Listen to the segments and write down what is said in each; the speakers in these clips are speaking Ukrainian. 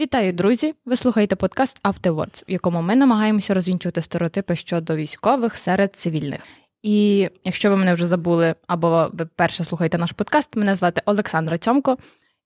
Вітаю, друзі! Ви слухаєте подкаст Afterwards, в якому ми намагаємося розвінчувати стереотипи щодо військових серед цивільних. І якщо ви мене вже забули або ви перше слухаєте наш подкаст, мене звати Олександра Цьомко.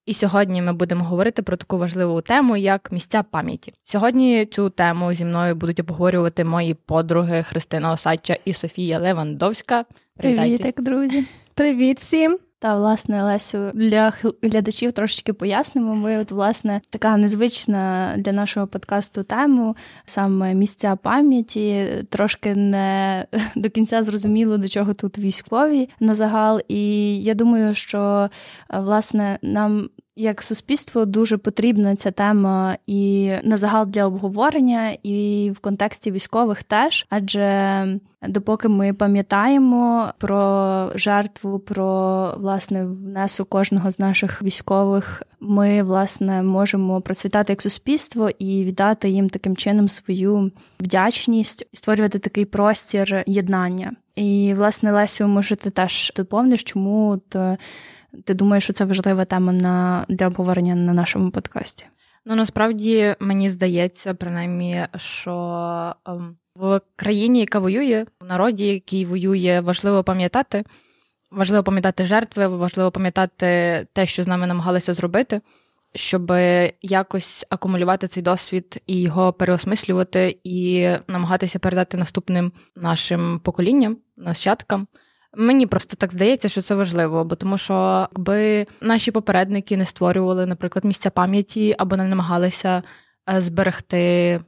І сьогодні ми будемо говорити про таку важливу тему, як місця пам'яті. Сьогодні цю тему зі мною будуть обговорювати мої подруги Христина Осадча і Софія Левандовська. Привіт, друзі! Привіт всім! Та власне Лесю для глядачів трошечки пояснимо. Ми от власне така незвична для нашого подкасту тему, саме місця пам'яті, трошки не до кінця зрозуміло, до чого тут військові на загал. І я думаю, що власне нам як суспільство дуже потрібна ця тема і на загал для обговорення, і в контексті військових теж, адже допоки ми пам'ятаємо про жертву, про власне внесу кожного з наших військових, ми власне можемо процвітати як суспільство і віддати їм таким чином свою вдячність, створювати такий простір єднання. І власне Лесю, може, ти теж доповниш, чому то. Ти думаєш, що це важлива тема на для обговорення на нашому подкасті? Ну насправді мені здається, принаймні, що ем, в країні, яка воює, в народі, який воює, важливо пам'ятати. Важливо пам'ятати жертви, важливо пам'ятати те, що з нами намагалися зробити, щоб якось акумулювати цей досвід і його переосмислювати, і намагатися передати наступним нашим поколінням, нащадкам. Мені просто так здається, що це важливо, бо тому що якби наші попередники не створювали, наприклад, місця пам'яті або не намагалися е, зберегти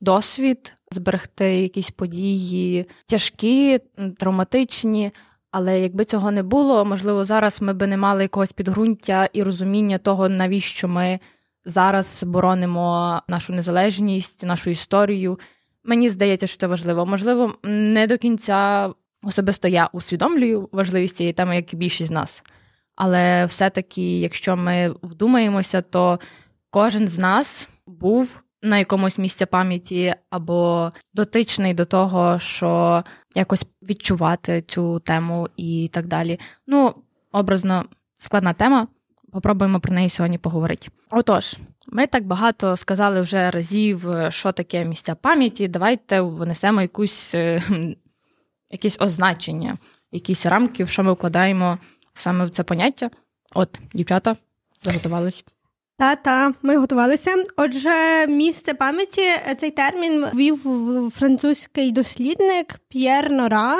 досвід, зберегти якісь події тяжкі, травматичні. Але якби цього не було, можливо, зараз ми би не мали якогось підґрунтя і розуміння того, навіщо ми зараз боронимо нашу незалежність, нашу історію. Мені здається, що це важливо. Можливо, не до кінця Особисто я усвідомлюю важливість цієї теми, як і більшість з нас. Але все-таки, якщо ми вдумаємося, то кожен з нас був на якомусь місці пам'яті або дотичний до того, що якось відчувати цю тему і так далі. Ну, образно, складна тема. Попробуємо про неї сьогодні поговорити. Отож, ми так багато сказали вже разів, що таке місця пам'яті. Давайте внесемо якусь е, якісь означення, якісь рамки, в що ми вкладаємо саме в це поняття. От, дівчата, заготувались. Та-та, ми готувалися. Отже, місце пам'яті цей термін ввів французький дослідник П'єр Нора.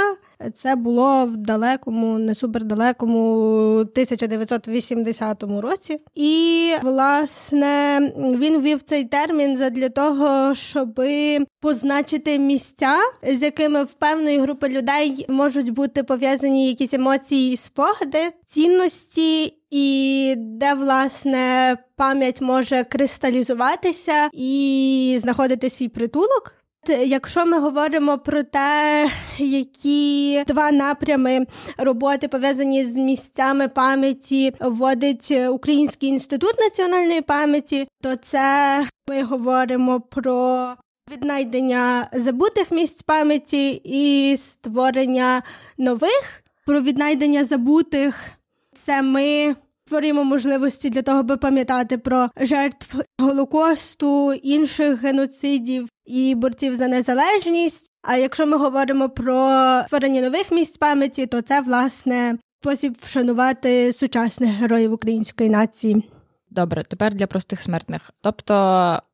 Це було в далекому, не супердалекому 1980 році. І власне він ввів цей термін для того, щоб позначити місця, з якими в певної групи людей можуть бути пов'язані якісь емоції і спогади, цінності. І де власне пам'ять може кристалізуватися і знаходити свій притулок. Якщо ми говоримо про те, які два напрями роботи пов'язані з місцями пам'яті вводить Український інститут національної пам'яті, то це ми говоримо про віднайдення забутих місць пам'яті і створення нових. Про віднайдення забутих це ми створюємо можливості для того, аби пам'ятати про жертв голокосту, інших геноцидів і борців за незалежність. А якщо ми говоримо про створення нових місць пам'яті, то це власне спосіб вшанувати сучасних героїв української нації. Добре, тепер для простих смертних. Тобто,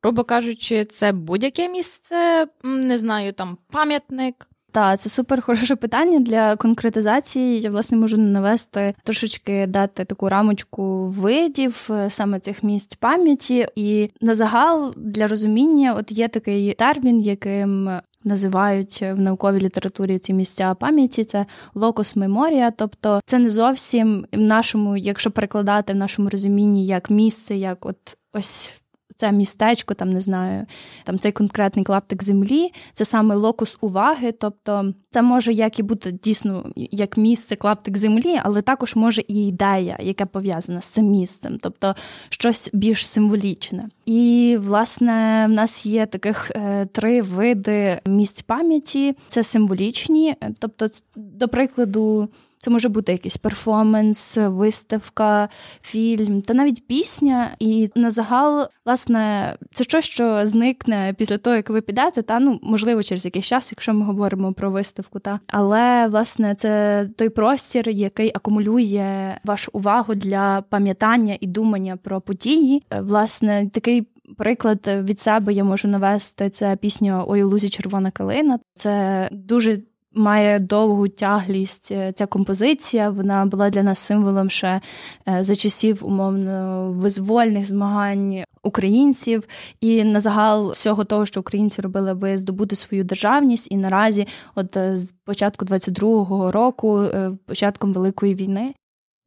грубо кажучи, це будь-яке місце, не знаю, там пам'ятник, так, це супер хороше питання для конкретизації. Я власне можу навести трошечки дати таку рамочку видів е, саме цих місць пам'яті. І на загал для розуміння, от є такий термін, яким називають в науковій літературі ці місця пам'яті. Це локус меморія, тобто це не зовсім в нашому, якщо перекладати в нашому розумінні як місце, як от ось це містечко, там не знаю, там цей конкретний клаптик землі, це саме локус уваги. Тобто це може як і бути дійсно як місце, клаптик землі, але також може і ідея, яка пов'язана з цим місцем, тобто щось більш символічне. І власне в нас є таких е, три види місць пам'яті: це символічні, тобто, до прикладу. Це може бути якийсь перформанс, виставка, фільм та навіть пісня. І на загал, власне, це щось, що зникне після того, як ви підете, та ну можливо через якийсь час, якщо ми говоримо про виставку, та але власне це той простір, який акумулює вашу увагу для пам'ятання і думання про події. Власне, такий. Приклад від себе я можу навести це пісня «Ой, у лузі червона калина. Це дуже має довгу тяглість е, ця композиція. Вона була для нас символом ще е, за часів умовно визвольних змагань українців і на загал всього того, що українці робили, аби здобути свою державність. І наразі, от е, з початку 22-го року, початком великої війни,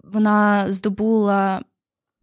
вона здобула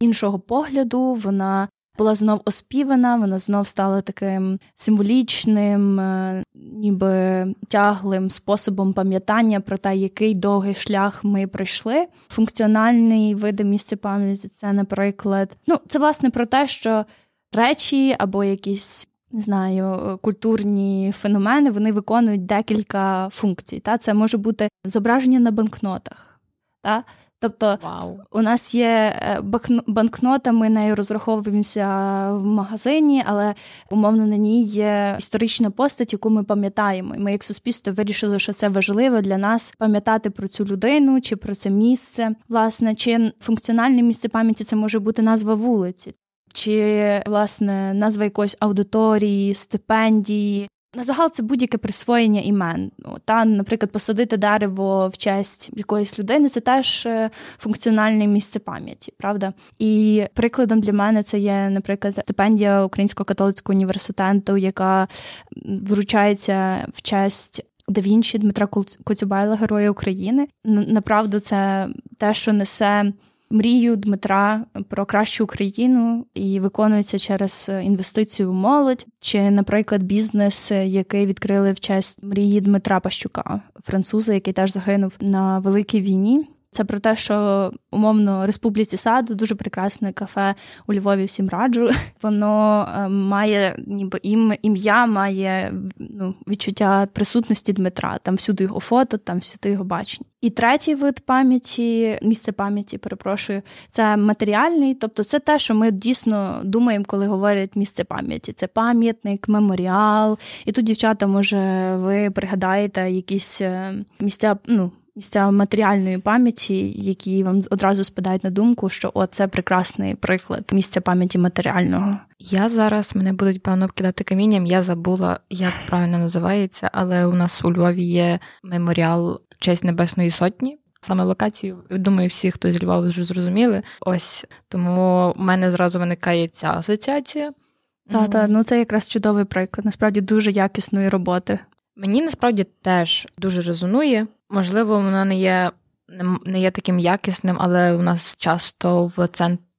іншого погляду. Вона була знов оспівана, вона знов стала таким символічним, е, ніби тяглим способом пам'ятання про те, який довгий шлях ми пройшли. Функціональний види місця пам'яті це, наприклад, ну це власне про те, що речі або якісь. Не знаю, культурні феномени вони виконують декілька функцій. Та Це може бути зображення на банкнотах. Та? Тобто Вау. у нас є е, банкнота, ми нею розраховуємося в магазині, але умовно на ній є історична постать, яку ми пам'ятаємо. І Ми, як суспільство, вирішили, що це важливо для нас пам'ятати про цю людину чи про це місце. Власне, чи функціональне місце пам'яті це може бути назва вулиці, чи власне назва якоїсь аудиторії, стипендії. На загал це будь-яке присвоєння імен. Ну, та, наприклад, посадити дерево в честь якоїсь людини це теж е, функціональне місце пам'яті, правда? І прикладом для мене це є, наприклад, стипендія Українського католицького університету, яка вручається в честь. Да Дмитра Коцюбайла, Героя України. Направду, це те, що несе мрію Дмитра про кращу Україну і виконується через інвестицію в молодь, чи, наприклад, бізнес, який відкрили в честь мрії Дмитра Пащука, француза, який теж загинув на великій війні. Це про те, що умовно Республіці Саду дуже прекрасне кафе у Львові. Всім раджу. Воно е, має ніби ім, ім'я, має ну, відчуття присутності Дмитра. Там всюди його фото, там всюди його бачення. І третій вид пам'яті, місце пам'яті, перепрошую, це матеріальний, тобто це те, що ми дійсно думаємо, коли говорять місце пам'яті. Це пам'ятник, меморіал. І тут, дівчата, може, ви пригадаєте якісь е, місця, ну місця матеріальної пам'яті, які вам одразу спадають на думку, що о, це прекрасний приклад місця пам'яті матеріального. Я зараз мене будуть певно кидати камінням. Я забула, як правильно називається, але у нас у Львові є меморіал в честь Небесної Сотні. Саме локацію, думаю, всі, хто з Львова вже зрозуміли. Ось тому в мене зразу виникає ця асоціація. Так, так, ну це якраз чудовий приклад. Насправді дуже якісної роботи. Мені насправді теж дуже резонує. Можливо, воно не є не є таким якісним, але у нас часто в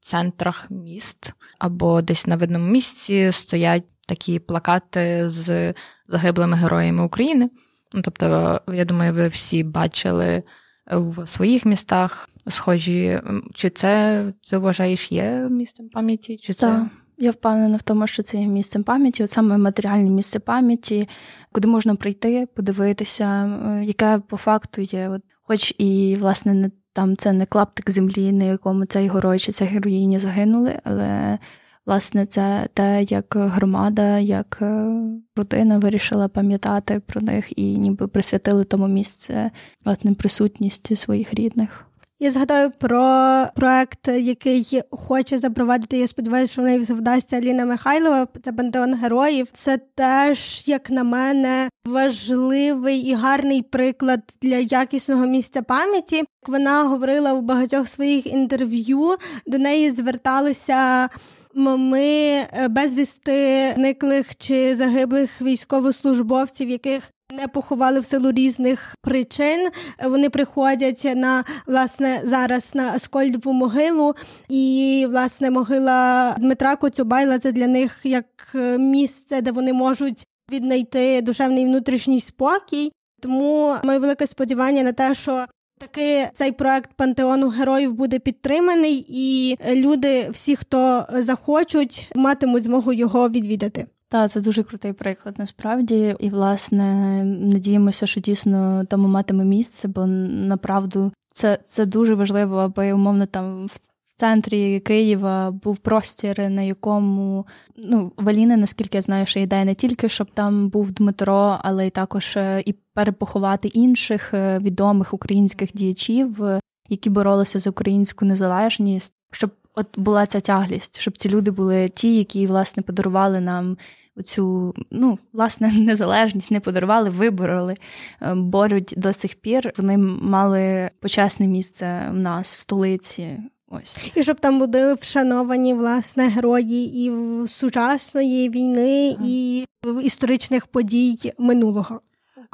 центрах міст або десь на видному місці стоять такі плакати з загиблими героями України. Ну, Тобто, я думаю, ви всі бачили в своїх містах схожі. Чи це це вважаєш є місцем пам'яті? Чи це? Так. Я впевнена в тому, що це є місцем пам'яті, от саме матеріальне місце пам'яті, куди можна прийти, подивитися, е, яке по факту є. От, Хоч і, власне, не там це не клаптик землі, на якому цей герой чи ця героїні загинули, але власне це те, як громада, як е, родина вирішила пам'ятати про них і ніби присвятили тому місце власне присутність своїх рідних. Я згадаю про проект, який хоче запровадити. Я сподіваюся, що в неї вдасться Аліна Михайлова. Це пантеон героїв. Це теж, як на мене, важливий і гарний приклад для якісного місця пам'яті. Вона говорила у багатьох своїх інтерв'ю. До неї зверталися. Ми е, безвісти зниклих чи загиблих військовослужбовців, яких не поховали в силу різних причин. Вони приходять на власне зараз на Аскольдову могилу, і власне могила Дмитра Коцюбайла це для них як е, місце, де вони можуть віднайти душевний внутрішній спокій. Тому моє велике сподівання на те, що таки цей проект пантеону героїв буде підтриманий, і люди, всі, хто захочуть, матимуть змогу його відвідати. Так, це дуже крутий приклад насправді. І, власне, надіємося, що дійсно тому матиме місце, бо направду це це дуже важливо, аби умовно там в центрі Києва був простір, на якому ну Валіни, наскільки я знаю, що ідея не тільки щоб там був Дмитро, але й також е, і перепоховати інших е, відомих українських діячів, е, які боролися за українську незалежність, щоб от була ця тяглість, щоб ці люди були ті, які власне подарували нам. Цю ну власне незалежність не подарували, вибороли, борють до сих пір. Вони мали почесне місце в нас в столиці. Ось і щоб там були вшановані власне герої і сучасної війни, ага. і історичних подій минулого.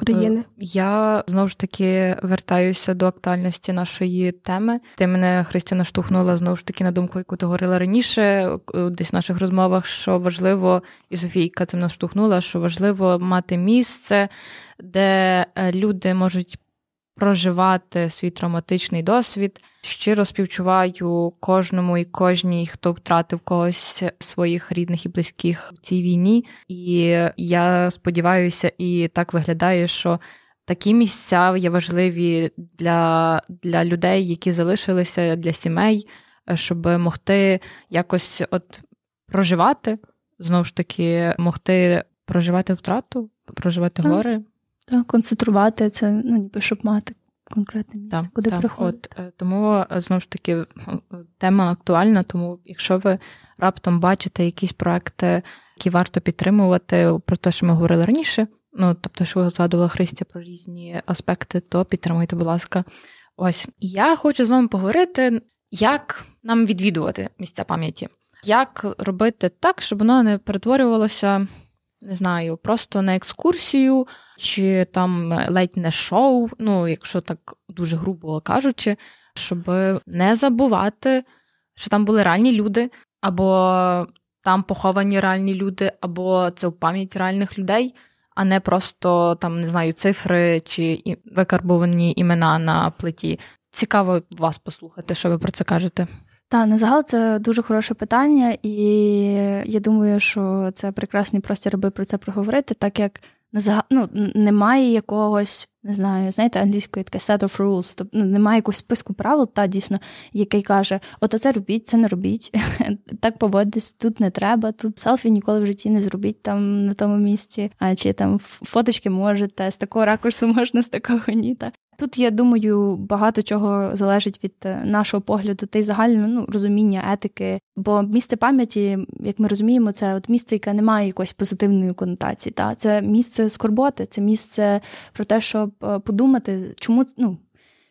України. Е, я знову ж таки вертаюся до актуальності нашої теми. Ти мене Христина штовхнула знову ж таки на думку, яку ти говорила раніше, е, десь в наших розмовах, що важливо, і Софійка цим нас штовхнула, що важливо мати місце, де е, люди можуть проживати свій травматичний досвід. Щиро співчуваю кожному і кожній, хто втратив когось своїх рідних і близьких в цій війні. І я сподіваюся, і так виглядає, що такі місця є важливі для, для людей, які залишилися для сімей, щоб могти якось от проживати, знову ж таки, могти проживати втрату, проживати так. гори. Так, концентрувати це, ну ніби щоб мати конкретне місце, так, куди так, приходити. От, е, Тому е, знову ж таки тема актуальна. Тому, якщо ви раптом бачите якісь проекти, які варто підтримувати, про те, що ми говорили раніше. Ну, тобто, що згадувала Христя про різні аспекти, то підтримуйте, будь ласка. Ось я хочу з вами поговорити, як нам відвідувати місця пам'яті, як робити так, щоб воно не перетворювалося не знаю, просто на екскурсію, чи там ледь не шоу, ну, якщо так дуже грубо кажучи, щоб не забувати, що там були реальні люди, або там поховані реальні люди, або це в пам'ять реальних людей, а не просто там, не знаю, цифри чи викарбовані імена на плиті. Цікаво вас послухати, що ви про це кажете. Та на загал це дуже хороше питання, і я думаю, що це прекрасний простір, аби про це проговорити, так як на загал, ну, немає якогось, не знаю, знаєте, англійської таке set of rules, тобто немає якогось списку правил, та дійсно, який каже: от це робіть, це не робіть, так поводитись, тут не треба, тут селфі ніколи в житті не зробіть там на тому місці, а чи там фоточки можете, з такого ракурсу можна, з такого ні. Та. Тут я думаю, багато чого залежить від е, нашого погляду та й загального ну, розуміння етики. Бо місце пам'яті, як ми розуміємо, це от місце, яке не має якоїсь позитивної конотації. Та це місце скорботи, це місце про те, щоб е, подумати, чому ну.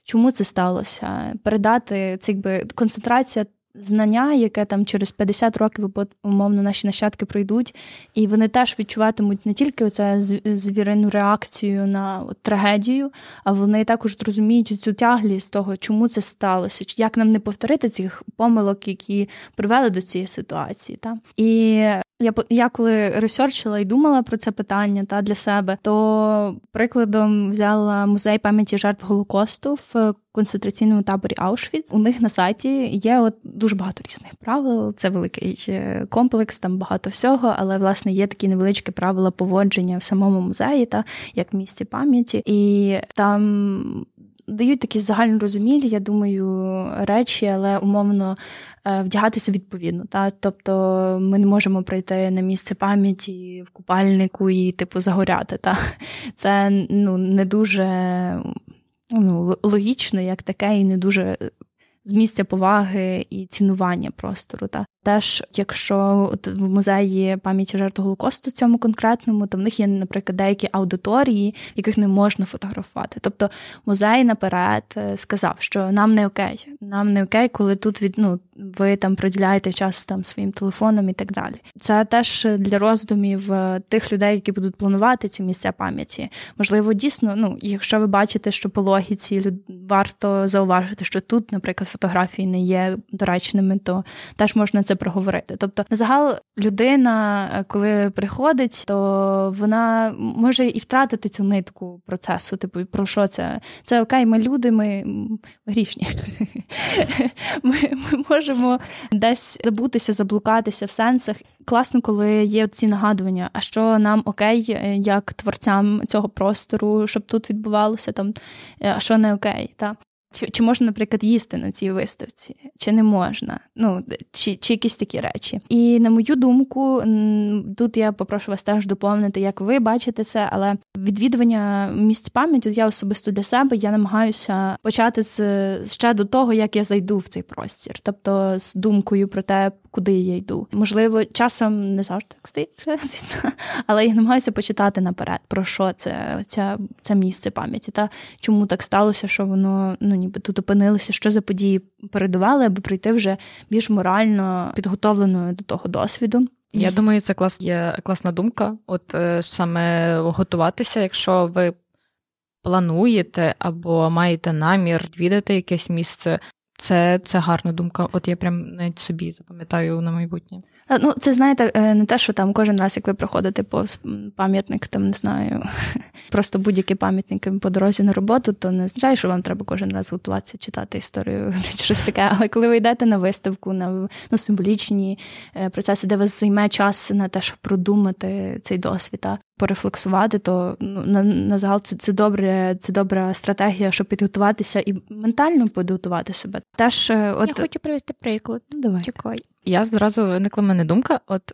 Чому це сталося? Передати це якби концентрація знання, яке там через 50 років умовно наші нащадки пройдуть, і вони теж відчуватимуть не тільки це звірину реакцію на от, трагедію, а вони також зрозуміють цю тяглість того, чому це сталося, як нам не повторити цих помилок, які привели до цієї ситуації. Та? І я я коли ресерчила і думала про це питання та для себе, то прикладом взяла музей пам'яті жертв Голокосту в концентраційному таборі Аушвіц. У них на сайті є от дуже багато різних правил. Це великий е, комплекс, там багато всього, але власне є такі невеличкі правила поводження в самому музеї, та як місці пам'яті, і там дають такі загальнорозумілі, я думаю, речі, але умовно вдягатися відповідно. Та? Тобто ми не можемо прийти на місце пам'яті в купальнику і, типу, загоряти. Та? Це ну, не дуже ну, логічно, як таке, і не дуже з місця поваги і цінування простору. Та Теж, якщо от в музеї пам'яті жертв Голокосту цьому конкретному, то в них є, наприклад, деякі аудиторії, яких не можна фотографувати. Тобто музей наперед е, сказав, що нам не окей, нам не окей, коли тут від ну, ви там приділяєте час там своїм телефоном і так далі. Це теж для роздумів е, тих людей, які будуть планувати ці місця пам'яті. Можливо, дійсно, ну якщо ви бачите, що по логіці варто зауважити, що тут, наприклад, фотографії не є доречними, то теж можна це проговорити. Тобто, на загал людина, е, коли приходить, то вона може і втратити цю нитку процесу. Типу, про що це? Це окей, ми люди, ми, ми грішні. Ми, ми можемо десь забутися, заблукатися в сенсах. Класно, коли є ці нагадування, а що нам окей, е, як творцям цього простору, щоб тут відбувалося там, е, а що не окей. Та? Чи чи можна, наприклад, їсти на цій виставці, чи не можна, ну чи чи якісь такі речі. І на мою думку, тут я попрошу вас теж доповнити, як ви бачите це, але відвідування місць пам'яті я особисто для себе я намагаюся почати з ще до того, як я зайду в цей простір, тобто з думкою про те, куди я йду. Можливо, часом не завжди так стається, звісно, але я намагаюся почитати наперед, про що це ця, це місце пам'яті, та чому так сталося, що воно ну ніби тут опинилося, що за події передували, аби прийти вже більш морально підготовленою до того досвіду. Я думаю, це клас є класна думка. От е, саме готуватися, якщо ви плануєте або маєте намір відвідати якесь місце, це це гарна думка. От я прям навіть собі запам'ятаю на майбутнє. Ну, це знаєте, е, не те, що там кожен раз, як ви проходите по пам'ятник, там не знаю, просто будь-які пам'ятники по дорозі на роботу, то не означає, що вам треба кожен раз готуватися, читати історію чи щось таке. Але коли ви йдете на виставку, на ну, символічні е, процеси, де вас займе час на те, щоб продумати цей досвід, а порефлексувати, то ну, на, на загал це це добре, це добра стратегія, щоб підготуватися і ментально підготувати себе. Теж е, от я хочу привести приклад. Ну, давай. Чекай. Я зразу виникла мене думка. От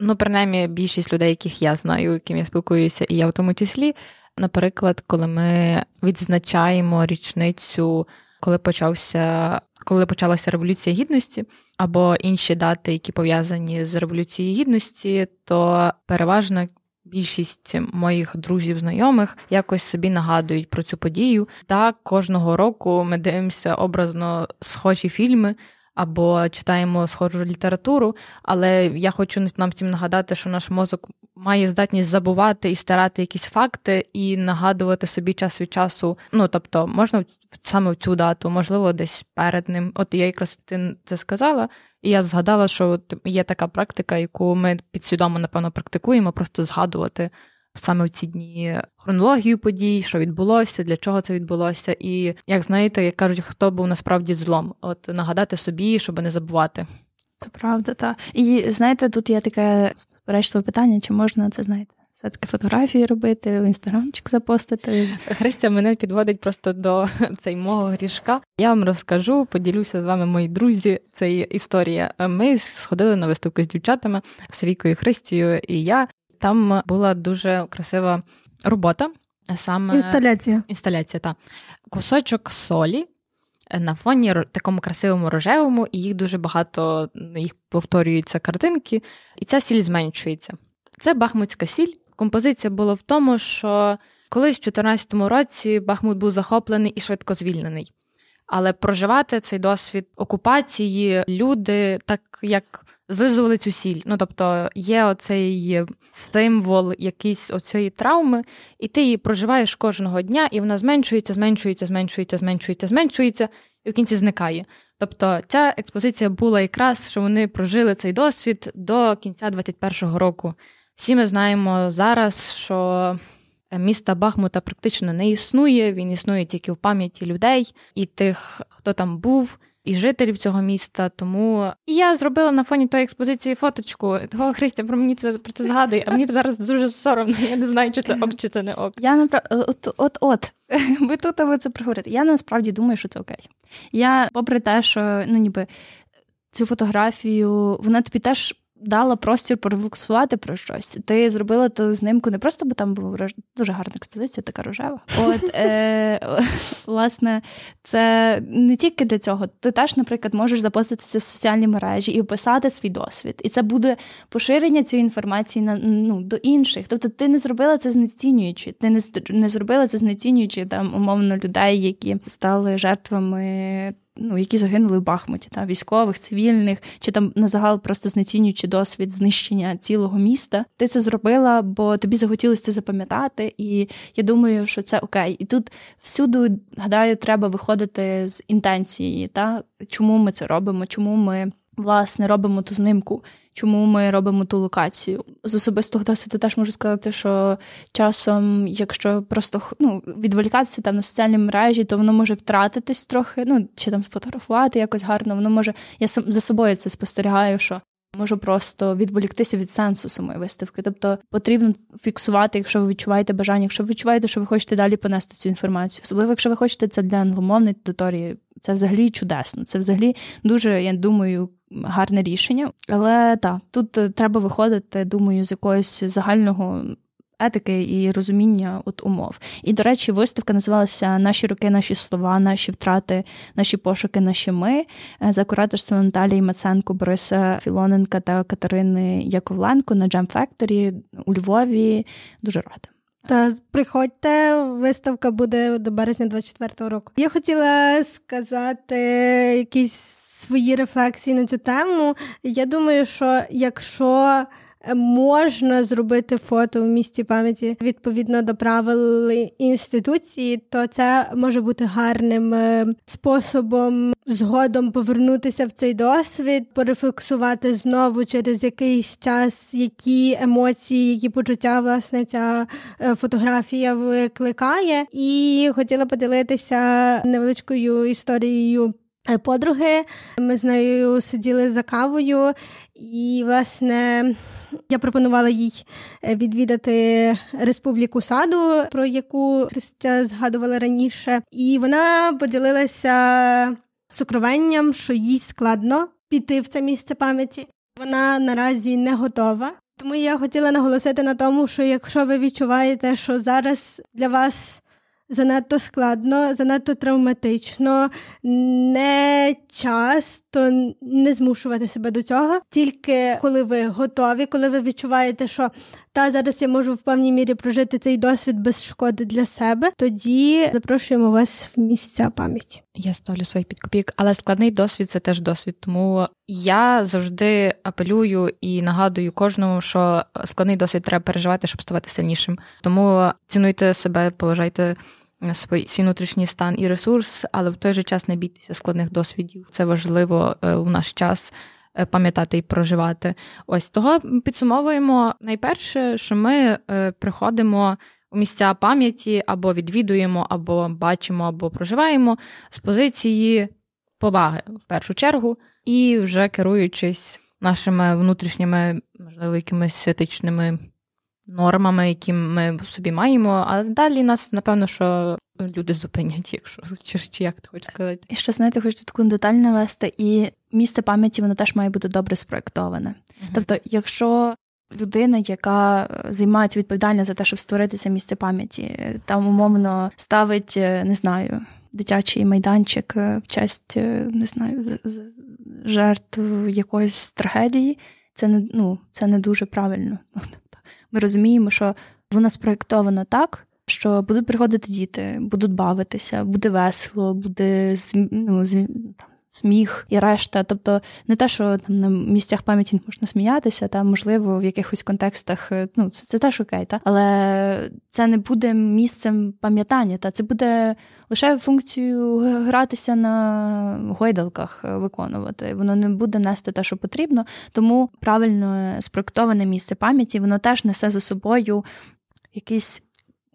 ну, принаймні, більшість людей, яких я знаю, яким я спілкуюся, і я в тому числі. Наприклад, коли ми відзначаємо річницю, коли почався, коли почалася революція гідності, або інші дати, які пов'язані з революцією гідності, то переважно більшість моїх друзів, знайомих якось собі нагадують про цю подію. Так, кожного року ми дивимося образно схожі фільми або читаємо схожу літературу. Але я хочу нам всім нагадати, що наш мозок має здатність забувати і старати якісь факти і нагадувати собі час від часу. Ну тобто, можна саме в цю дату, можливо, десь перед ним. От я якраз ти це сказала, і я згадала, що є така практика, яку ми підсвідомо, напевно, практикуємо, просто згадувати саме в ці дні хронологію подій, що відбулося, для чого це відбулося, і як знаєте, як кажуть, хто був насправді злом, от нагадати собі, щоб не забувати. Це правда, так. І знаєте, тут є таке суперечливе питання, чи можна це знаєте? Все-таки фотографії робити, в інстаграмчик запостити. Христя мене підводить просто до цей мого грішка. Я вам розкажу, поділюся з вами, мої друзі. Це історія. Ми сходили на виставку з дівчатами Совікою Христією і я. Там була дуже красива робота. Саме інсталяція. Інсталяція, так. Кусочок солі на фоні такому красивому рожевому, і їх дуже багато їх повторюються картинки, і ця сіль зменшується. Це Бахмутська сіль. Композиція була в тому, що колись в 2014 році Бахмут був захоплений і швидко звільнений. Але проживати цей досвід окупації люди, так як злизували цю сіль. Ну тобто є оцей символ якийсь оцієї травми, і ти її проживаєш кожного дня, і вона зменшується, зменшується, зменшується, зменшується, зменшується, і в кінці зникає. Тобто ця експозиція була якраз, що вони прожили цей досвід до кінця 21-го року. Всі ми знаємо зараз, що міста Бахмута практично не існує, він існує тільки в пам'яті людей і тих, хто там був і жителів цього міста. Тому і я зробила на фоні тої експозиції фоточку. Того Христя про мені це про це згадує, а мені зараз дуже соромно. Я не знаю, чи це ок, чи це не ок. Я напра... от от от ви тут ви це проговорите. Я насправді думаю, що це окей. Я, попри те, що ну ніби цю фотографію, вона тобі теж дала простір порефлексувати про щось. Ти зробила ту знимку не просто, бо там була дуже гарна експозиція, така рожева. От, е, власне, це не тільки для цього. Ти теж, наприклад, можеш запоститися в соціальні мережі і описати свій досвід. І це буде поширення цієї інформації на ну, до інших. Тобто ти не зробила це знецінюючи. Ти не не зробила це знецінюючи там умовно людей, які стали жертвами ну, які загинули в Бахмуті, та військових, цивільних, чи там на загал просто знецінюючи досвід знищення цілого міста. Ти це зробила, бо тобі захотілося це запам'ятати, і я думаю, що це окей. І тут всюди, гадаю, треба виходити з інтенції, та чому ми це робимо, чому ми власне робимо ту знимку, чому ми робимо ту локацію. З особистого досвіду теж можу сказати, що часом, якщо просто ну, відволікатися там на соціальні мережі, то воно може втратитись трохи, ну чи там сфотографувати якось гарно, воно може. Я сам за собою це спостерігаю, що можу просто відволіктися від сенсу самої виставки. Тобто потрібно фіксувати, якщо ви відчуваєте бажання, якщо ви відчуваєте, що ви хочете далі понести цю інформацію. Особливо, якщо ви хочете це для англомовної аудиторії, це взагалі чудесно. Це взагалі дуже, я думаю, гарне рішення. Але так, тут е, треба виходити, думаю, з якогось загального етики і розуміння от умов. І, до речі, виставка називалася Наші роки, наші слова, наші втрати, наші пошуки, наші ми е, за кураторством Наталії Маценко, Бориса Філоненка та Катерини Яковленко на Jam Factory у Львові. Дуже рада. Та приходьте, виставка буде до березня 24-го року. Я хотіла сказати якісь свої рефлексії на цю тему. Я думаю, що якщо можна зробити фото в місті пам'яті відповідно до правил інституції, то це може бути гарним е, способом згодом повернутися в цей досвід, порефлексувати знову через якийсь час, які емоції, які почуття власне ця е, фотографія викликає, і хотіла поділитися невеличкою історією. Е, подруги ми з нею сиділи за кавою, і, власне, я пропонувала їй е, відвідати Республіку Саду, про яку Христя згадувала раніше, і вона поділилася сукровенням, що їй складно піти в це місце пам'яті. Вона наразі не готова. Тому я хотіла наголосити на тому, що якщо ви відчуваєте, що зараз для вас занадто складно, занадто травматично, не часто не змушувати себе до цього. Тільки коли ви готові, коли ви відчуваєте, що та зараз я можу в певній мірі прожити цей досвід без шкоди для себе, тоді запрошуємо вас в місця пам'яті. Я ставлю свої підкопійки, але складний досвід це теж досвід. Тому я завжди апелюю і нагадую кожному, що складний досвід треба переживати, щоб ставати сильнішим. Тому цінуйте себе, поважайте свій свій внутрішній стан і ресурс, але в той же час не бійтеся складних досвідів. Це важливо у е, наш час. Е, пам'ятати і проживати. Ось того підсумовуємо найперше, що ми е, приходимо у місця пам'яті або відвідуємо, або бачимо, або проживаємо з позиції поваги в першу чергу, і вже керуючись нашими внутрішніми, можливо, якимись етичними нормами, які ми собі маємо, а далі нас, напевно, що люди зупинять, якщо чи, чи як ти хочеш сказати. І ще, знаєте, хочу таку деталь навести, і місце пам'яті воно теж має бути добре спроектоване. uh Тобто, якщо людина, яка займається відповідальністю за те, щоб створити це місце пам'яті, там умовно ставить, не знаю. Дитячий майданчик в честь, не знаю, жертв якоїсь трагедії, це не ну, це не дуже правильно ми розуміємо, що воно спроєктовано так, що будуть приходити діти, будуть бавитися, буде весело, буде ну, там, сміх і решта. Тобто не те, що там на місцях пам'яті можна сміятися, та можливо в якихось контекстах е, ну це, це теж окей, та але це не буде місцем пам'ятання, та це буде лише функцію гратися на гойдалках, е, виконувати. Воно не буде нести те, що потрібно. Тому правильно спроектоване місце пам'яті, воно теж несе за собою якийсь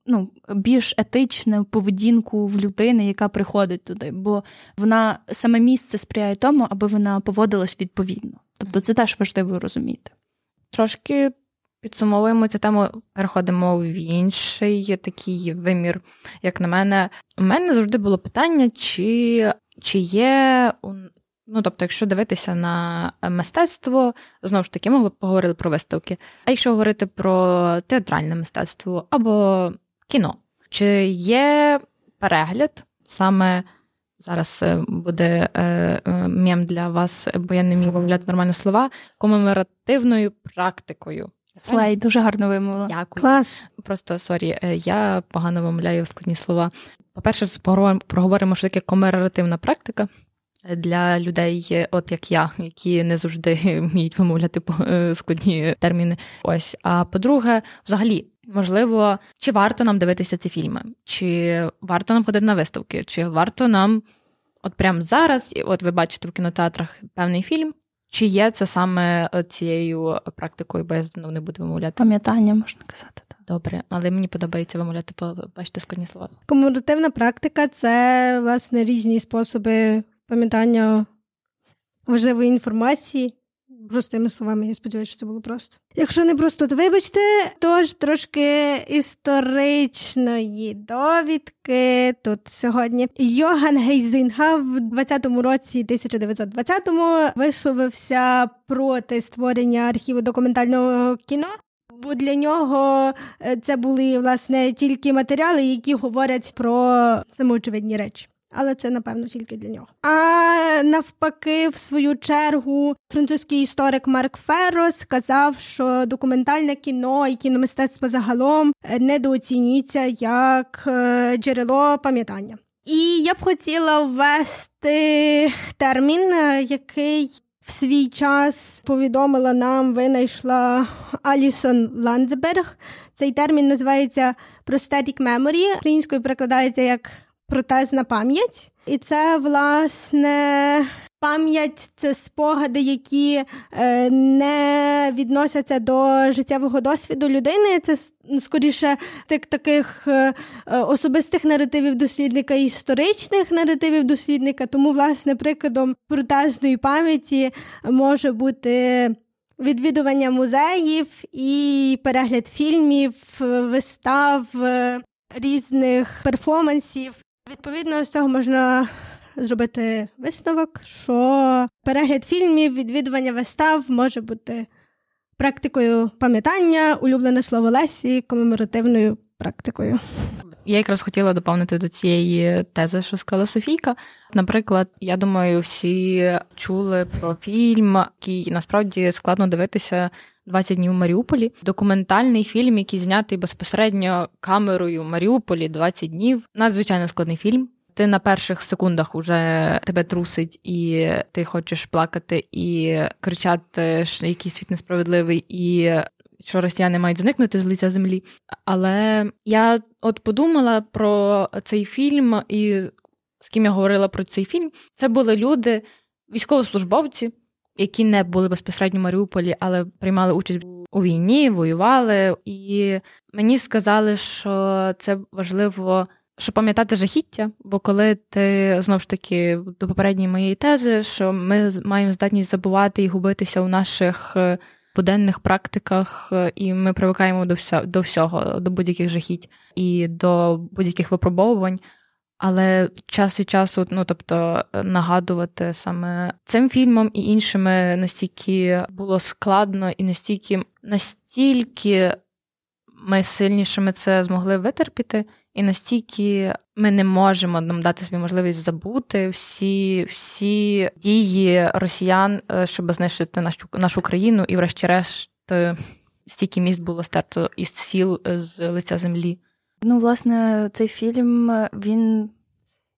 ну, більш етичну поведінку в людини, яка приходить туди, бо вона саме місце сприяє тому, аби вона поводилась відповідно. Тобто це теж важливо розуміти. Трошки підсумовуємо цю тему, переходимо в інший такий вимір. Як на мене, у мене завжди було питання, чи, чи є. Ну, тобто, якщо дивитися на мистецтво, знову ж таки, ми поговорили про виставки. А якщо говорити про театральне мистецтво або кіно. Чи є перегляд саме зараз е, буде е, е, мєм для вас, бо я не вмію вимовляти нормально слова, комеморативною практикою? Slay, дуже гарно вимовила. Дякую. Клас. Просто sorry, я погано вимовляю складні слова. По-перше, проговоримо, що таке комеморативна практика. Для людей, от як я, які не завжди вміють вимовляти складні терміни. Ось. А по-друге, взагалі, Можливо, чи варто нам дивитися ці фільми, чи варто нам ходити на виставки, чи варто нам, от прямо зараз, от ви бачите в кінотеатрах певний фільм, чи є це саме цією практикою, бо я ну, не буду вимовляти? Пам'ятання можна казати. Так. Добре, але мені подобається вимовляти, бачите складні слова. Комунативна практика це власне різні способи пам'ятання важливої інформації простими словами, я сподіваюся, що це було просто. Якщо не просто, то вибачте, тож трошки історичної довідки тут сьогодні. Йоган Гейзінга в 20-му році, 1920-му, висловився проти створення архіву документального кіно. Бо для нього е, це були власне тільки матеріали, які говорять про самоочевидні речі але це напевно тільки для нього. А навпаки, в свою чергу, французький історик Марк Ферро сказав, що документальне кіно і кіномистецтво загалом е, недооцінюється як е, джерело пам'ятання. І я б хотіла ввести термін, е, який в свій час повідомила нам, винайшла Алісон Ландсберг. Цей термін називається prosthetic memory, українською перекладається як протезна пам'ять, і це власне. Пам'ять це спогади, які е, не відносяться до життєвого досвіду людини. Це скоріше тих таких е, особистих наративів дослідника історичних наративів дослідника. Тому, власне, прикладом протезної пам'яті може бути відвідування музеїв і перегляд фільмів, вистав, різних перформансів. Відповідно, з цього можна зробити висновок, що перегляд фільмів, відвідування вистав може бути практикою пам'ятання, улюблене слово Лесі, комеморативною практикою. Я якраз хотіла доповнити до цієї тези, що сказала Софійка. Наприклад, я думаю, всі чули про фільм, який насправді складно дивитися 20 днів в Маріуполі. Документальний фільм, який знятий безпосередньо камерою Маріуполі 20 днів. Надзвичайно складний фільм. Ти на перших секундах вже тебе трусить, і ти хочеш плакати і кричати, що який світ несправедливий, і що росіяни мають зникнути з лиця землі. Але я от подумала про цей фільм, і з ким я говорила про цей фільм, це були люди, військовослужбовці, які не були безпосередньо в Маріуполі, але приймали участь у війні, воювали. І мені сказали, що це важливо. Щоб пам'ятати жахіття, бо коли ти знову ж таки до попередньої моєї тези, що ми маємо здатність забувати і губитися у наших е, буденних практиках, е, і ми привикаємо до всього, до всього, до будь-яких жахіть і до будь-яких випробовувань. Але час від часу, ну тобто, нагадувати саме цим фільмом і іншими настільки було складно, і настільки настільки ми сильнішими це змогли витерпіти, і настільки ми не можемо нам дати собі можливість забути всі всі дії росіян, е, щоб знищити нашу нашу країну, і, врешті-решт, стільки міст було стерто із сіл з лиця землі. Ну, власне, цей фільм він,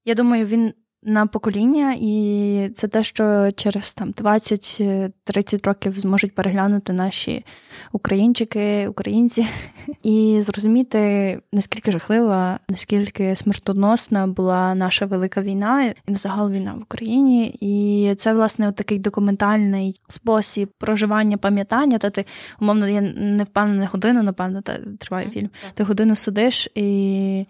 я думаю, він на покоління, і це те, що через там 20-30 років зможуть переглянути наші українчики, українці, і зрозуміти, наскільки жахлива, наскільки смертоносна була наша велика війна і на загал війна в Україні. І це власне такий документальний спосіб проживання пам'ятання. Та ти умовно я не впевнена годину, напевно, та триває фільм. Ти годину сидиш і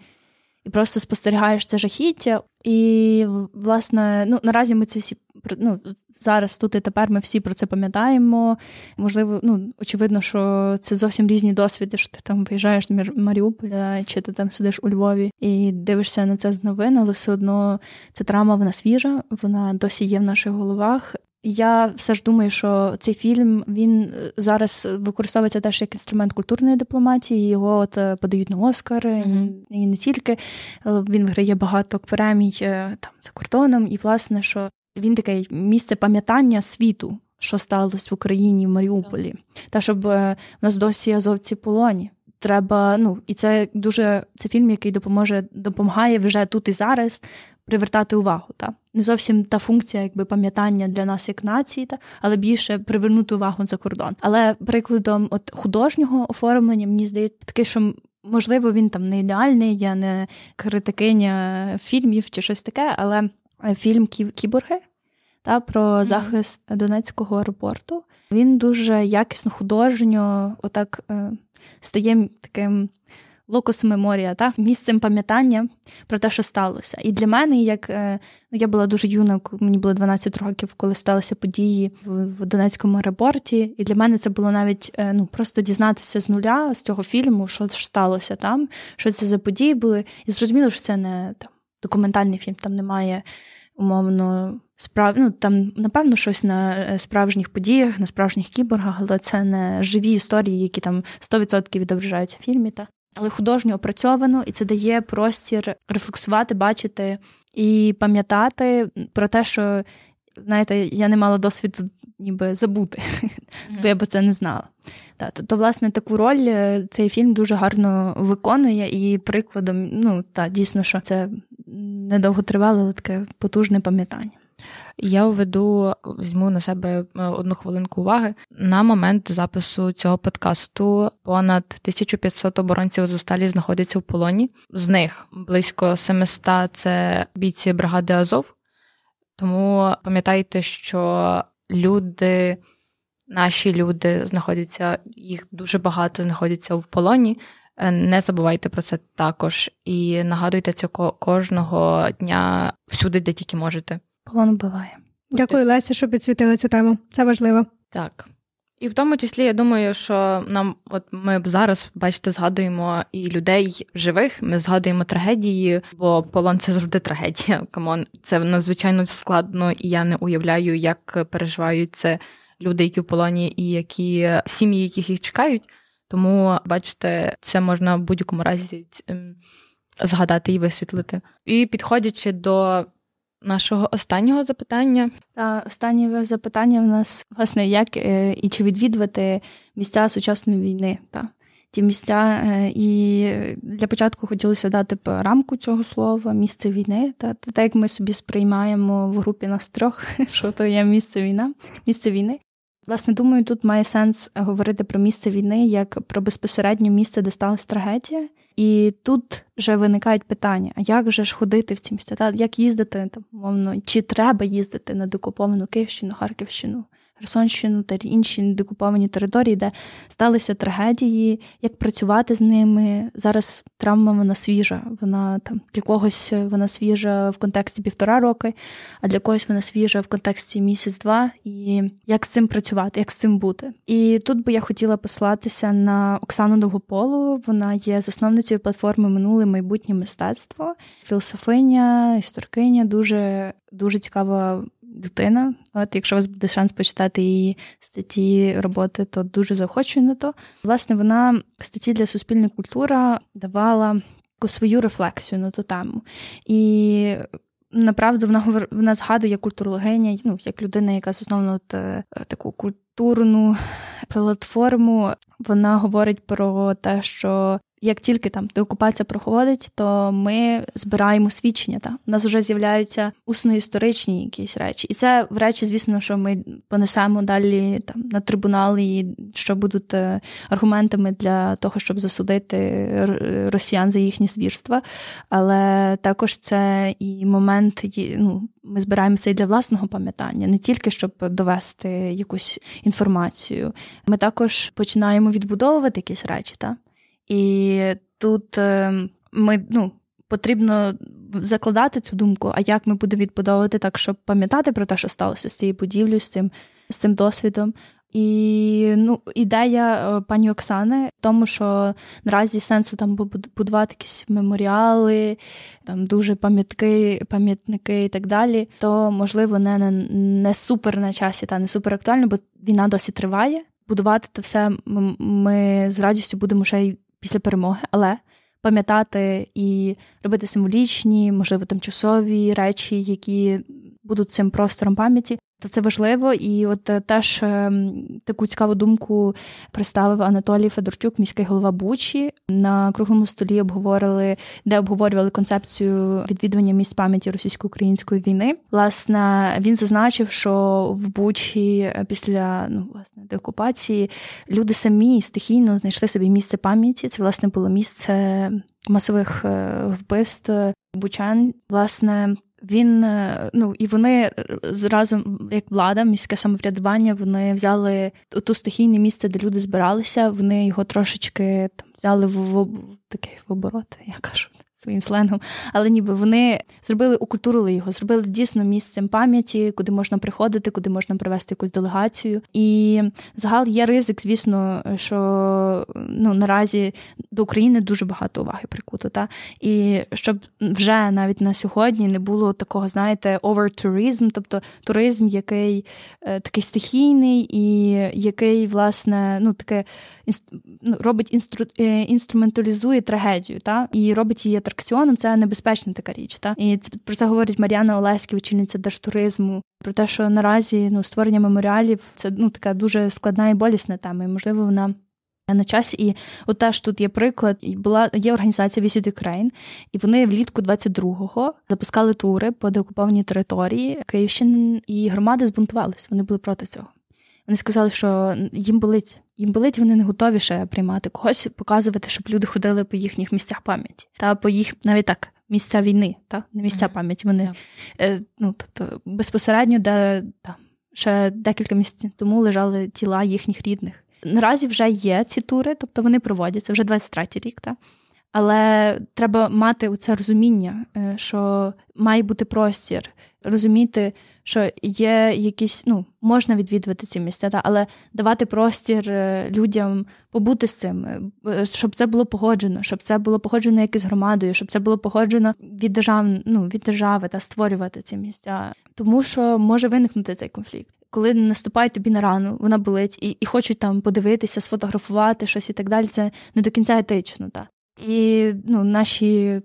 і просто спостерігаєш це жахіття. І, власне, ну наразі ми це всі ну, зараз тут і тепер ми всі про це пам'ятаємо. Можливо, ну очевидно, що це зовсім різні досвіди, що ти там виїжджаєш з Маріуполя, чи ти там сидиш у Львові і дивишся на це з новин, але все одно ця травма вона свіжа, вона досі є в наших головах. Я все ж думаю, що цей фільм він е, зараз використовується теж як інструмент культурної дипломатії. Його от е, подають на Оскар mm-hmm. і не тільки він виграє багато премій е, там за кордоном, і власне, що він таке місце пам'ятання світу, що сталося в Україні в Маріуполі, mm-hmm. та щоб у нас досі азовці полоні. Треба, ну і це дуже це фільм, який допоможе допомагає вже тут і зараз привертати увагу. Та не зовсім та функція, якби пам'ятання для нас як нації, та але більше привернути увагу за кордон. Але прикладом от художнього оформлення мені здається таке, що. Можливо, він там не ідеальний, я не критикиня фільмів чи щось таке, але фільм Кіборги та про захист Донецького аеропорту він дуже якісно художньо, отак е, стає таким локус меморія, та місцем пам'ятання про те, що сталося. І для мене, як е, ну, я була дуже юна, мені було 12 років, коли сталися події в, в Донецькому аеропорті. І для мене це було навіть е, ну просто дізнатися з нуля з цього фільму, що ж сталося там, що це за події були. І зрозуміло, що це не там документальний фільм, там немає умовно справ... ну, там, напевно, щось на е, справжніх подіях, на справжніх кіборгах, але це не живі історії, які там 100% відображаються в фільмі. Та. Але художньо опрацьовано, і це дає простір рефлексувати, бачити і пам'ятати про те, що, знаєте, я не мала досвіду ніби забути, mm-hmm. бо я би це не знала. Та, то, то, власне, таку роль е, цей фільм дуже гарно виконує, і прикладом, ну, та, дійсно, що це недовго тривало, але таке потужне пам'ятання. Я введу, візьму на себе е, одну хвилинку уваги. На момент запису цього подкасту понад 1500 оборонців Азовсталі знаходяться в полоні. З них близько 700 – це бійці бригади Азов. Тому пам'ятайте, що люди, наші люди знаходяться, їх дуже багато знаходяться в полоні. Е, не забувайте про це також і нагадуйте це кожного дня всюди, де тільки можете. Полон вбиває. Дякую, Леся, що підсвітили цю тему. Це важливо. Так. І в тому числі я думаю, що нам, от ми зараз, бачите, згадуємо і людей живих, ми згадуємо трагедії, бо полон це завжди трагедія. Come on, це надзвичайно складно, і я не уявляю, як переживають це люди, які в полоні, і які сім'ї, яких їх чекають. Тому, бачите, це можна в будь-якому разі ем, згадати і висвітлити. І підходячи до нашого останнього запитання. Та останнє запитання в нас власне як е, і чи відвідувати місця сучасної війни. Та ті місця, е, і для початку хотілося дати рамку цього слова місце війни. Та так як ми собі сприймаємо в групі нас трьох, що то є місце війна, місце війни. Власне, думаю, тут має сенс говорити про місце війни як про безпосереднє місце, де сталася трагедія. І тут вже виникають питання: а як же ж ходити в ці місця? Та як їздити там, мовно, чи треба їздити на докуповану Київщину, Харківщину? Херсонщину та інші недокуповані території, де сталися трагедії, як працювати з ними. Зараз травма вона свіжа. Вона там для когось вона свіжа в контексті півтора роки, а для когось вона свіжа в контексті місяць-два. І як з цим працювати, як з цим бути. І тут би я хотіла послатися на Оксану Довгополу. Вона є засновницею платформи Минуле майбутнє мистецтво, філософиня, історикиня, дуже дуже цікава дитина. От якщо у вас буде шанс почитати її статті роботи, то дуже заохочую на то. Власне, вона в статті для суспільна культура давала свою рефлексію на ту тему. І направду вона вона згадує культурологиня, ну як людина, яка заснована е, таку культурну платформу. Вона говорить про те, що як тільки там деокупація проходить, то ми збираємо свідчення. Та у нас вже з'являються усно-історичні якісь речі, і це в речі, звісно, що ми понесемо далі там на трибунал, і що будуть е, аргументами для того, щоб засудити росіян за їхні звірства. Але також це і момент, ну, ми збираємося і для власного пам'ятання, не тільки щоб довести якусь інформацію. Ми також починаємо відбудовувати якісь речі. Та? І тут е, ми ну, потрібно закладати цю думку, а як ми будемо відбудовувати так, щоб пам'ятати про те, що сталося з цією будівлею, з цим, з цим досвідом. І ну, ідея е, пані Оксани в тому, що наразі сенсу там будувати якісь меморіали, там дуже пам'ятки, пам'ятники і так далі, то можливо не не, не супер на часі та не супер актуально, бо війна досі триває. Будувати це все ми з радістю будемо ще й після перемоги, але пам'ятати і робити символічні, можливо, тимчасові речі, які будуть цим простором пам'яті, то це важливо. І от е, теж ем, таку цікаву думку представив Анатолій Федорчук, міський голова Бучі. На круглому столі обговорили, де обговорювали концепцію відвідування місць пам'яті російсько-української війни. Власне, він зазначив, що в Бучі е, після ну власне деокупації люди самі стихійно знайшли собі місце пам'яті. Це власне було місце масових е, вбивств бучан. Власне, Він ну і вони разом, як влада, міське самоврядування, вони взяли ту стихійне місце, де люди збиралися. Вони його трошечки там взяли в, в такий в оборот, я кажу своїм сленгом, але ніби вони зробили, укультурили його, зробили дійсно місцем пам'яті, куди можна приходити, куди можна привести якусь делегацію. І загал є ризик, звісно, що ну наразі до України дуже багато уваги прикуто. Та? І щоб вже навіть на сьогодні не було такого, знаєте, over-tourism, тобто туризм, який е, такий стихійний і який, власне, ну таке робить інстру, е, інструменталізує трагедію, та? і робить її атракціоном, це небезпечна така річ. Та? І це, про це говорить Мар'яна Олеськів, очільниця держтуризму, про те, що наразі ну, створення меморіалів це ну, така дуже складна і болісна тема, і можливо вона. На часі, і от теж тут є приклад. Була є організація Visit Ukraine, і вони влітку 22-го запускали тури по деокупованій території Київщини, і громади збунтувалися. Вони були проти цього. Вони сказали, що їм болить. Їм болить, вони не готові ще приймати когось, показувати, щоб люди ходили по їхніх місцях пам'яті. Та по їх навіть так, місця війни, та не місця mm-hmm. пам'яті. Вони yeah. ну тобто безпосередньо, де та, ще декілька місяців тому лежали тіла їхніх рідних. Наразі вже є ці тури, тобто вони проводяться вже 23-й рік. Та? Але треба мати це розуміння, е, що має бути простір, розуміти, що є якісь, ну, можна відвідувати ці місця, та, але давати простір е, людям побути з цим, е, щоб це було погоджено, щоб це було погоджено якось громадою, щоб це було погоджено від держав, ну, від держави та створювати ці місця. Тому що може виникнути цей конфлікт. Коли наступають тобі на рану, вона болить, і і хочуть там подивитися, сфотографувати щось і так далі, це не до кінця етично. Та. І ну, наші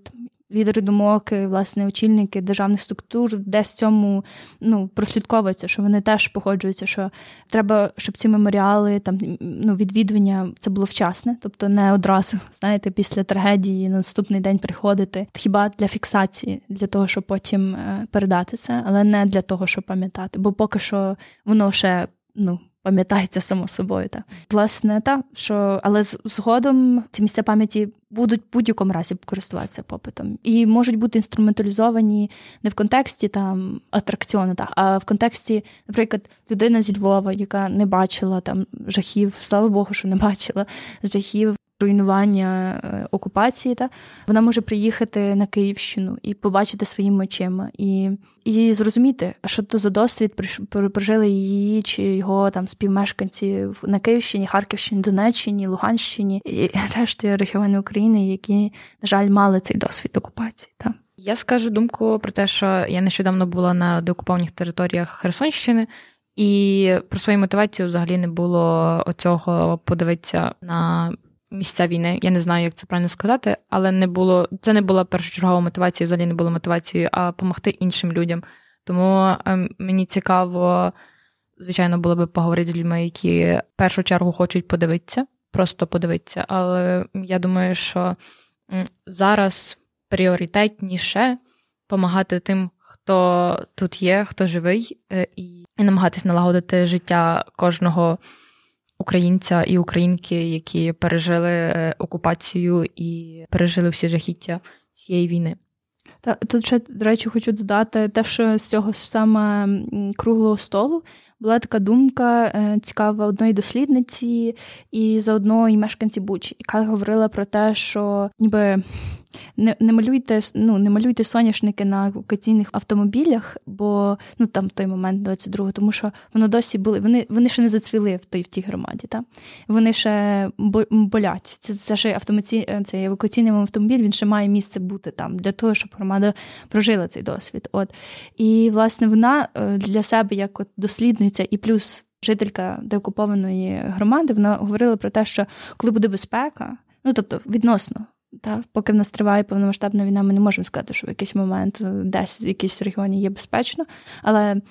лідери думок, власне, очільники державних структур, десь цьому ну, прослідковується, що вони теж погоджуються, що треба, щоб ці меморіали, там ну, відвідування це було вчасне, тобто не одразу, знаєте, після трагедії на наступний день приходити. Хіба для фіксації, для того, щоб потім е, передати це, але не для того, щоб пам'ятати, бо поки що воно ще ну пам'ятається само собою. Та. Власне, та, що, але згодом ці місця пам'яті будуть в будь-якому разі користуватися попитом. І можуть бути інструменталізовані не в контексті там атракціону, та, а в контексті, наприклад, людина зі Львова, яка не бачила там жахів, слава Богу, що не бачила жахів руйнування е, окупації, та вона може приїхати на Київщину і побачити своїми очима, і і зрозуміти, що то за досвід прожили її чи його там співмешканці на Київщині, Харківщині, Донеччині, Луганщині і решті регіонів України, які, на жаль, мали цей досвід окупації. Та. Я скажу думку про те, що я нещодавно була на деокупованих територіях Херсонщини. І про свою мотивацію взагалі не було оцього подивитися на місця війни. Я не знаю, як це правильно сказати, але не було це не була першочергова мотивація, взагалі не було мотивацією, а допомогти іншим людям. Тому ем, мені цікаво, звичайно, було би поговорити з людьми, які в першу чергу хочуть подивитися, просто подивитися. Але я думаю, що зараз пріоритетніше допомагати тим, хто тут є, хто живий, е, і намагатись налагодити життя кожного українця і українки, які пережили е, окупацію і пережили всі жахіття цієї війни. Та тут ще, до речі, хочу додати те, що з цього саме круглого столу була така думка е, цікава одної дослідниці і заодно і мешканці Бучі, яка говорила про те, що ніби не не малюйте ну, не малюйте соняшники на евакуаційних автомобілях, бо ну там в той момент 22-го, тому що воно досі були. Вони вони ще не зацвіли в той в тій громаді. Та? Вони ще болять. Це це ще автомаці... цей евакуаційний автомобіль. Він ще має місце бути там для того, щоб громада прожила цей досвід. От і власне вона е, для себе як от дослідниця і плюс. Жителька деокупованої громади, вона говорила про те, що коли буде безпека, ну тобто відносно та, поки в нас триває повномасштабна війна, ми не можемо сказати, що в якийсь момент е, десь в якійсь регіоні є безпечно. Але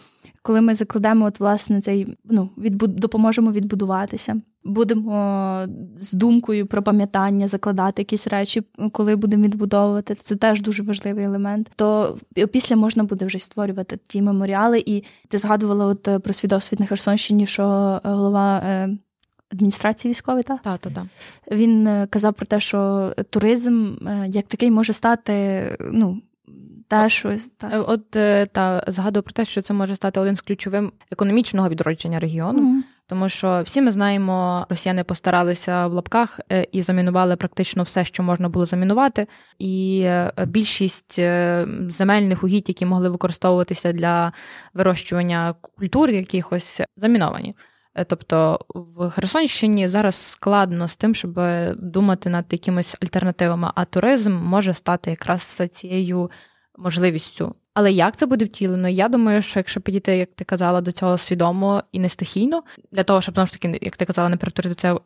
коли ми закладемо, от власне цей ну, відбуд... допоможемо відбудуватися, будемо з думкою про пам'ятання закладати якісь речі, коли будемо відбудовувати, це теж дуже важливий елемент. То після можна буде вже створювати ті меморіали. І ти згадувала от е, про свій досвід на Херсонщині, що е, голова адміністрації військової, та? Та, та, та. він е, казав про те, що туризм е, як такий може стати ну, Та щось так. От та згадую про те, що це може стати один з ключовим економічного відродження регіону. Mm-hmm. Тому що всі ми знаємо, росіяни постаралися в лапках е, і замінували практично все, що можна було замінувати. І е, більшість е, земельних угідь, які могли використовуватися для вирощування культур, якихось заміновані. Тобто в Херсонщині зараз складно з тим, щоб думати над якимись альтернативами, а туризм може стати якраз цією можливістю але як це буде втілено? Я думаю, що якщо підійти, як ти казала, до цього свідомо і не стихійно, для того, щоб знову ж таки, як ти казала, не перетворити це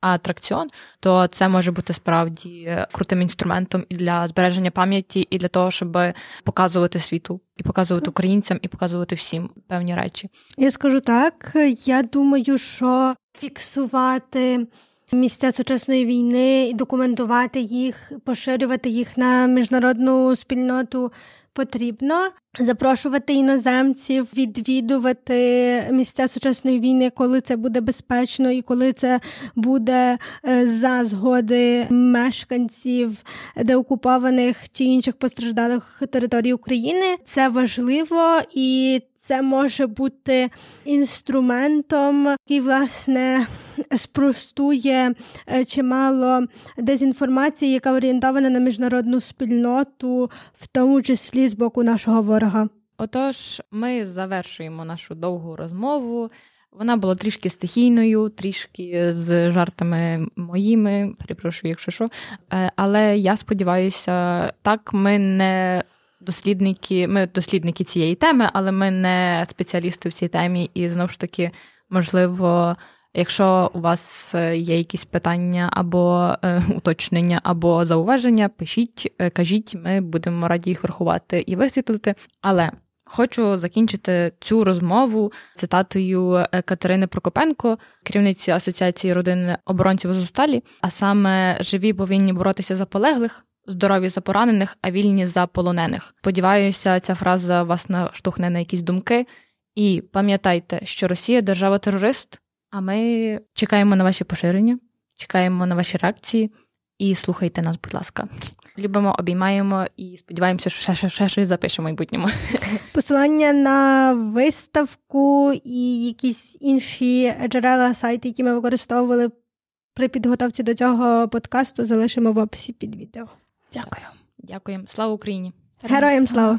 атракціон, то це може бути справді крутим інструментом і для збереження пам'яті, і для того, щоб показувати світу, і показувати українцям, і показувати всім певні речі. Я скажу так. Я думаю, що фіксувати. Місця сучасної війни і документувати їх, поширювати їх на міжнародну спільноту потрібно запрошувати іноземців, відвідувати місця сучасної війни, коли це буде безпечно, і коли це буде е, за згоди мешканців деокупованих чи інших постраждалих територій України. Це важливо і це може бути інструментом, який власне спростує е, чимало дезінформації, яка орієнтована на міжнародну спільноту, в тому числі з боку нашого ворога. Отож, ми завершуємо нашу довгу розмову. Вона була трішки стихійною, трішки з жартами моїми, перепрошую, якщо що. Е, але я сподіваюся, так ми не дослідники, ми дослідники цієї теми, але ми не спеціалісти в цій темі, і знову ж таки, можливо. Якщо у вас е, є якісь питання або е, уточнення, або зауваження, пишіть, е, кажіть, ми будемо раді їх врахувати і висвітлити. Але хочу закінчити цю розмову цитатою е, Катерини Прокопенко, керівниці Асоціації родин оборонців Азовсталі, а саме живі повинні боротися за полеглих здорові за поранених, а вільні за полонених. Сподіваюся, ця фраза вас наштовхне на якісь думки. І пам'ятайте, що Росія держава терорист. А ми чекаємо на ваші поширення, чекаємо на ваші реакції і слухайте нас, будь ласка. Любимо, обіймаємо і сподіваємося, що ще, ще, ще щось запишемо в майбутньому. Посилання на виставку і якісь інші джерела сайти, які ми використовували при підготовці до цього подкасту, залишимо в описі під відео. Дякую. Дякуємо. Слава Україні! Героям слава!